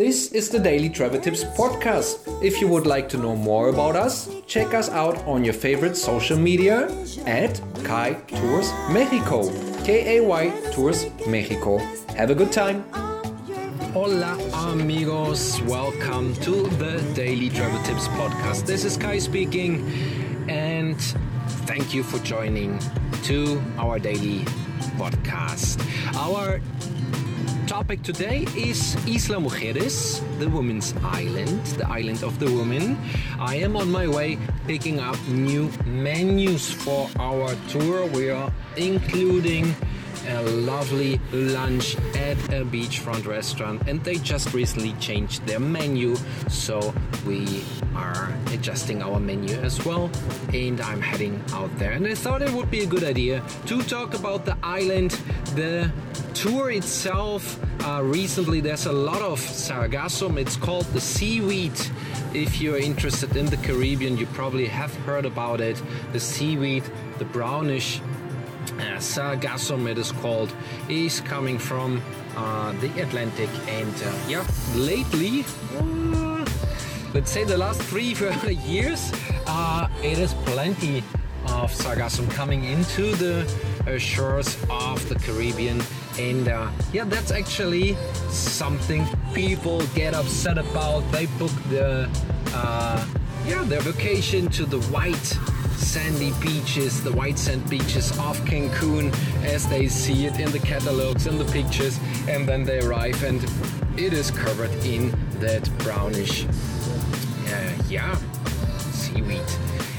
This is the Daily Travel Tips podcast. If you would like to know more about us, check us out on your favorite social media at Kay Tours Mexico. K A Y Tours Mexico. Have a good time. Hola amigos, welcome to the Daily Travel Tips podcast. This is Kai speaking and thank you for joining to our daily podcast. Our topic today is Isla Mujeres, the women's island, the island of the women. I am on my way picking up new menus for our tour. We are including a lovely lunch at a beachfront restaurant and they just recently changed their menu so we are adjusting our menu as well and I'm heading out there. And I thought it would be a good idea to talk about the island. The tour itself uh, recently there's a lot of sargassum. It's called the seaweed. If you're interested in the Caribbean you probably have heard about it. The seaweed the brownish uh, sargassum it is called. Is coming from uh, the Atlantic and uh, yeah lately uh, let's say the last three years uh, it is plenty of sargassum coming into the uh, shores of the Caribbean. And uh, yeah that's actually something people get upset about. They book the uh, yeah their vacation to the white sandy beaches, the white sand beaches of Cancun as they see it in the catalogs and the pictures, and then they arrive and it is covered in that brownish, uh, yeah, seaweed.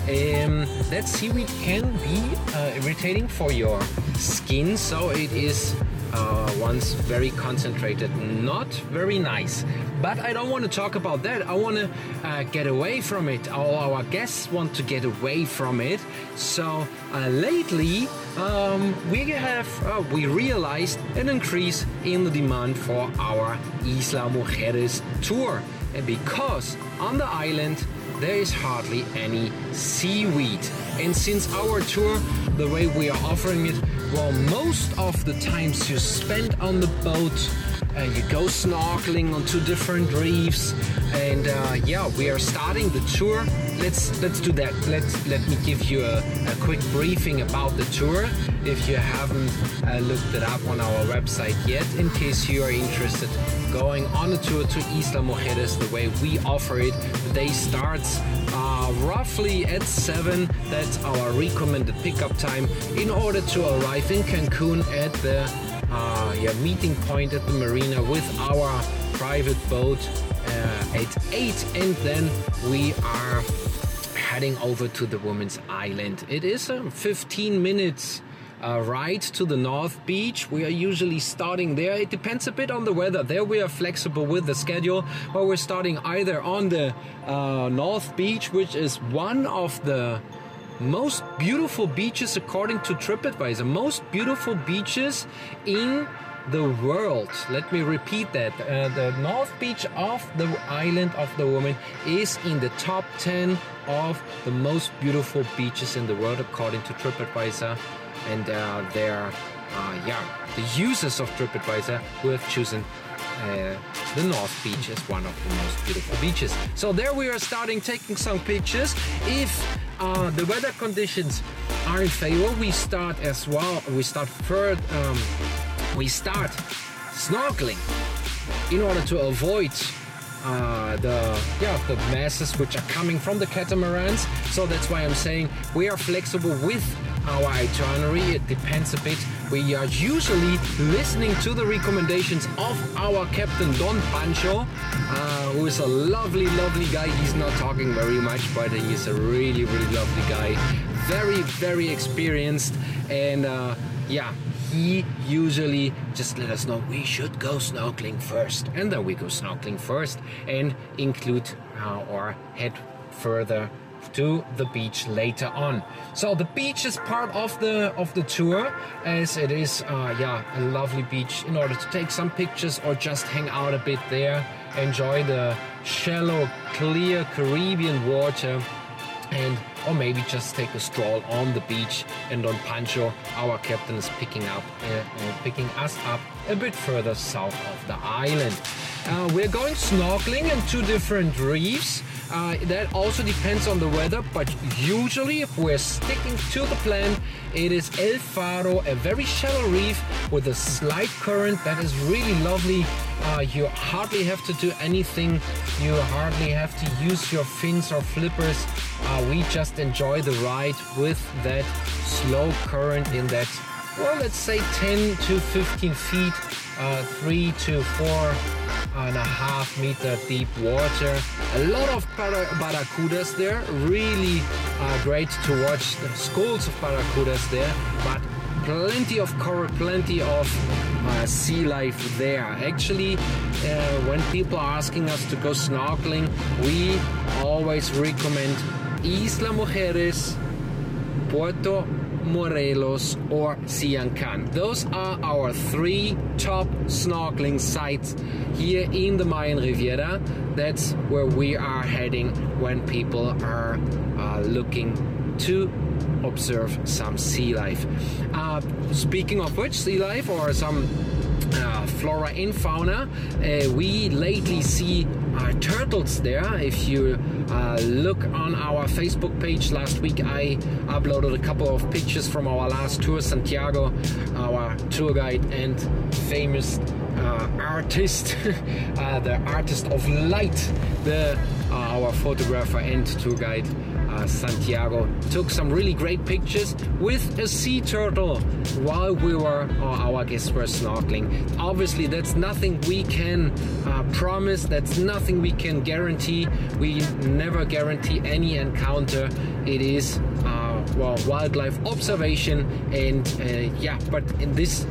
Um, that seaweed can be uh, irritating for your skin, so it is uh, once very concentrated, not very nice. But I don't want to talk about that. I want to uh, get away from it. All our guests want to get away from it. So uh, lately, um, we have uh, we realized an increase in the demand for our Isla Mujeres tour, and because on the island there is hardly any seaweed. And since our tour, the way we are offering it, well, most of the times you spend on the boat, uh, you go snorkeling on two different reefs, and uh, yeah, we are starting the tour. Let's let's do that. Let's let me give you a, a quick briefing about the tour. If you haven't uh, looked it up on our website yet, in case you are interested, going on a tour to Isla Mujeres the way we offer it. The day starts uh, roughly at 7. That's our recommended pickup time in order to arrive in Cancun at the uh, yeah, meeting point at the marina with our private boat uh, at 8 and then we are heading over to the women's island. It is a 15 minutes uh, ride to the North Beach. We are usually starting there. It depends a bit on the weather. There we are flexible with the schedule, but we're starting either on the uh, North Beach, which is one of the most beautiful beaches according to TripAdvisor. Most beautiful beaches in the world. Let me repeat that. Uh, the North Beach of the island of the woman is in the top 10 of the most beautiful beaches in the world according to TripAdvisor. And uh, they're, uh, yeah, the users of TripAdvisor who have chosen uh, the North Beach as one of the most beautiful beaches. So there we are starting taking some pictures. If uh, the weather conditions are in favor, we start as well. We start third. Um, we start snorkeling in order to avoid uh, the yeah the masses which are coming from the catamarans. So that's why I'm saying we are flexible with our itinerary. It depends a bit. We are usually listening to the recommendations of our captain Don Pancho, uh, who is a lovely, lovely guy. He's not talking very much, but he's a really, really lovely guy. Very, very experienced, and uh, yeah, he usually just let us know we should go snorkeling first, and then we go snorkeling first and include uh, or head further to the beach later on. So the beach is part of the of the tour, as it is, uh, yeah, a lovely beach. In order to take some pictures or just hang out a bit there, enjoy the shallow, clear Caribbean water, and or maybe just take a stroll on the beach. And Don Pancho, our captain, is picking up, uh, uh, picking us up a bit further south of the island. Uh, we're going snorkeling in two different reefs. Uh, that also depends on the weather, but usually, if we're sticking to the plan, it is El Faro, a very shallow reef with a slight current that is really lovely. Uh, you hardly have to do anything, you hardly have to use your fins or flippers. Uh, we just enjoy the ride with that slow current in that, well, let's say 10 to 15 feet, uh, 3 to 4 and a half meter deep water. A lot of barracudas there. Really uh, great to watch the schools of barracudas there, but plenty of coral, plenty of uh, sea life there. Actually, uh, when people are asking us to go snorkeling, we always recommend Isla Mujeres, Puerto Morelos, or Sian Ka'an. Those are our three top snorkeling sites here in the Mayan Riviera. That's where we are heading when people are uh, looking to observe some sea life. Uh, speaking of which, sea life or some uh, flora and fauna. Uh, we lately see uh, turtles there. If you uh, look on our Facebook page last week, I uploaded a couple of pictures from our last tour, Santiago, our tour guide and famous uh, artist, uh, the artist of light, the our photographer and tour guide uh, Santiago took some really great pictures with a sea turtle while we were, uh, our guests were snorkeling. Obviously, that's nothing we can uh, promise, that's nothing we can guarantee. We never guarantee any encounter. It is uh, well, wildlife observation, and uh, yeah, but in these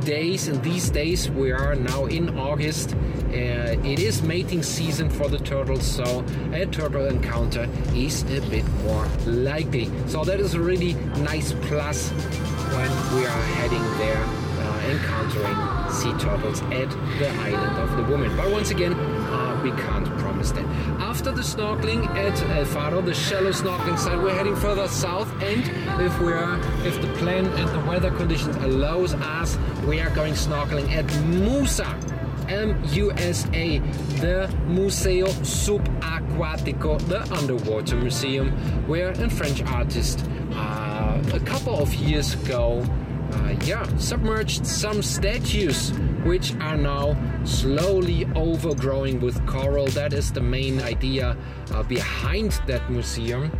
days and these days we are now in August it is mating season for the turtles so a turtle encounter is a bit more likely. So that is a really nice plus when we are heading there uh, encountering sea turtles at the island of the woman. But once again uh, we can't promise that. After the snorkeling at El Faro the shallow snorkeling side we're heading further south and if we're if the plan and the weather conditions allows us we are going snorkeling at Musa MUSA, the Museo Subacuático, the underwater museum, where a French artist uh, a couple of years ago uh, yeah, submerged some statues which are now slowly overgrowing with coral. That is the main idea uh, behind that museum.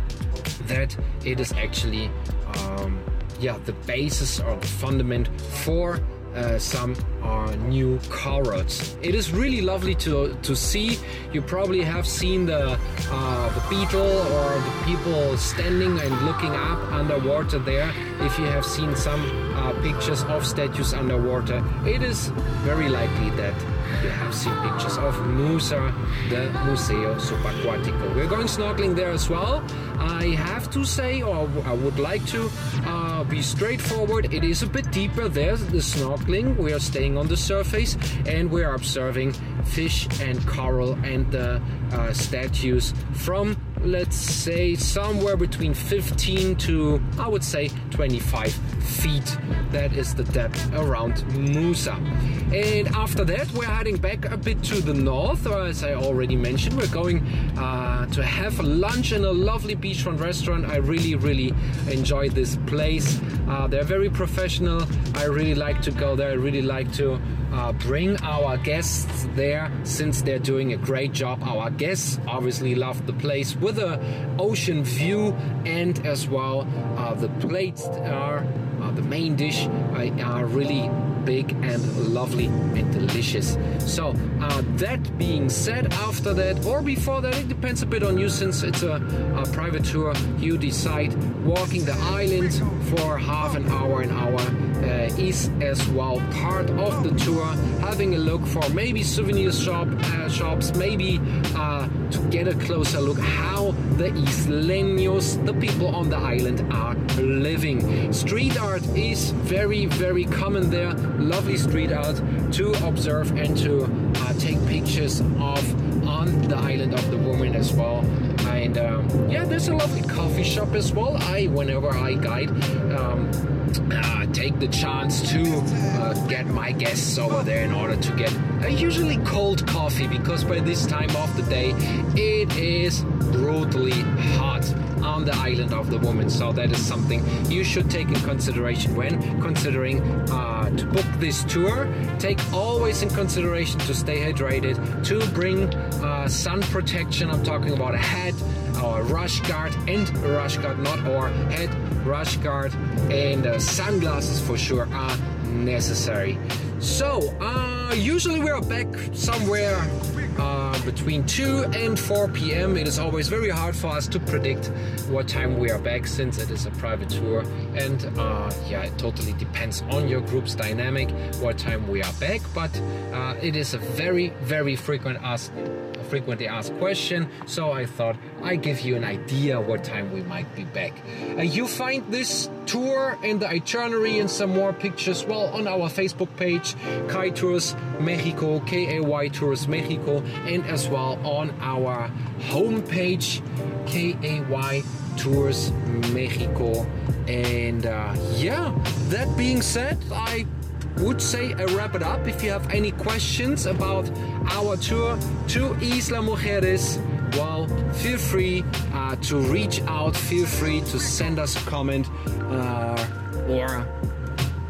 That it is actually, um, yeah, the basis or the fundament for uh, some uh, new corals. It is really lovely to to see. You probably have seen the uh, the beetle or the people standing and looking up underwater there. If you have seen some uh, pictures of statues underwater, it is very likely that you have seen pictures of Musa, the Museo Subacuático. We're going snorkeling there as well. I have to say, or I would like to uh, be straightforward, it is a bit deeper there, the snorkeling. We are staying on the surface and we are observing fish and coral and the uh, statues from let's say somewhere between 15 to I would say 25 feet. That is the depth around Musa. And after that, we're heading back a bit to the north. As I already mentioned, we're going uh, to have lunch in a lovely beachfront restaurant. I really, really enjoy this place. Uh, they're very professional. I really like to go there. I really like to uh, bring our guests there since they're doing a great job. Our guests obviously love the place with a ocean view and as well uh, the plates are uh, the main dish uh, are really big and lovely and delicious. So uh, that being said, after that or before that, it depends a bit on you since it's a, a private tour. You decide walking the island for half an hour, an hour uh, is as well part of the tour. Having a look for maybe souvenir shop uh, shops, maybe uh, to get a closer look how the isleños, the people on the island, are living. Street art is very, very common there. Lovely street art to observe and to uh, take pictures of on the island of the woman as well. And um, yeah, there's a lovely coffee shop as well. I, whenever I guide, um, uh, take the chance to uh, get my guests over there in order to get a usually cold coffee because by this time of the day it is brutally hot on the island of the woman. So that is something you should take in consideration when considering uh, to book this tour. Take always in consideration to stay hydrated, to bring uh, sun protection. I'm talking about a hat, or a rush guard, and a rush guard, not or head rush guard, and uh, sunglasses for sure are necessary. So, uh, usually we are back somewhere uh, between 2 and 4 p.m. It is always very hard for us to predict what time we are back since it is a private tour. And uh, yeah, it totally depends on your group's dynamic what time we are back. But uh, it is a very, very frequent ask frequently asked question, so I thought I give you an idea what time we might be back. Uh, you find this tour and the itinerary and some more pictures well on our Facebook page, Kay Tours Mexico, K A Y Tours Mexico, and as well on our homepage, K A Y Tours Mexico. And uh, yeah, that being said, I would say I wrap it up. If you have any questions about our tour to Isla Mujeres, well, feel free uh, to reach out. Feel free to send us a comment uh, or,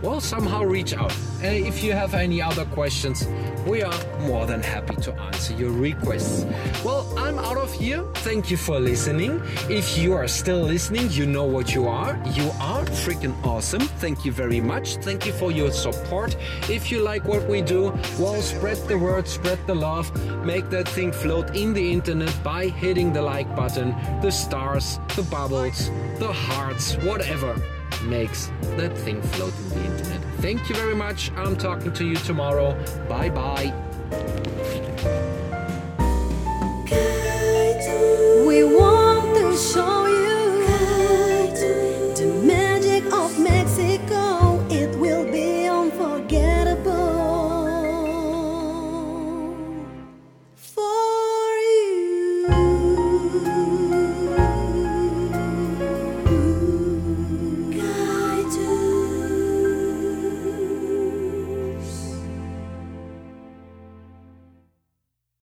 well, somehow reach out. And if you have any other questions, we are more than happy to answer your requests. Well, I'm out of here. Thank you for listening. If you are still listening, you know what you are. You are freaking awesome. Thank you very much. Thank you for your support. If you like what we do, well, spread the word, spread the love, make that thing float in the internet by hitting the like button, the stars, the bubbles, the hearts, whatever makes that thing float in the internet. Thank you very much. I'm talking to you tomorrow. Bye bye. We want show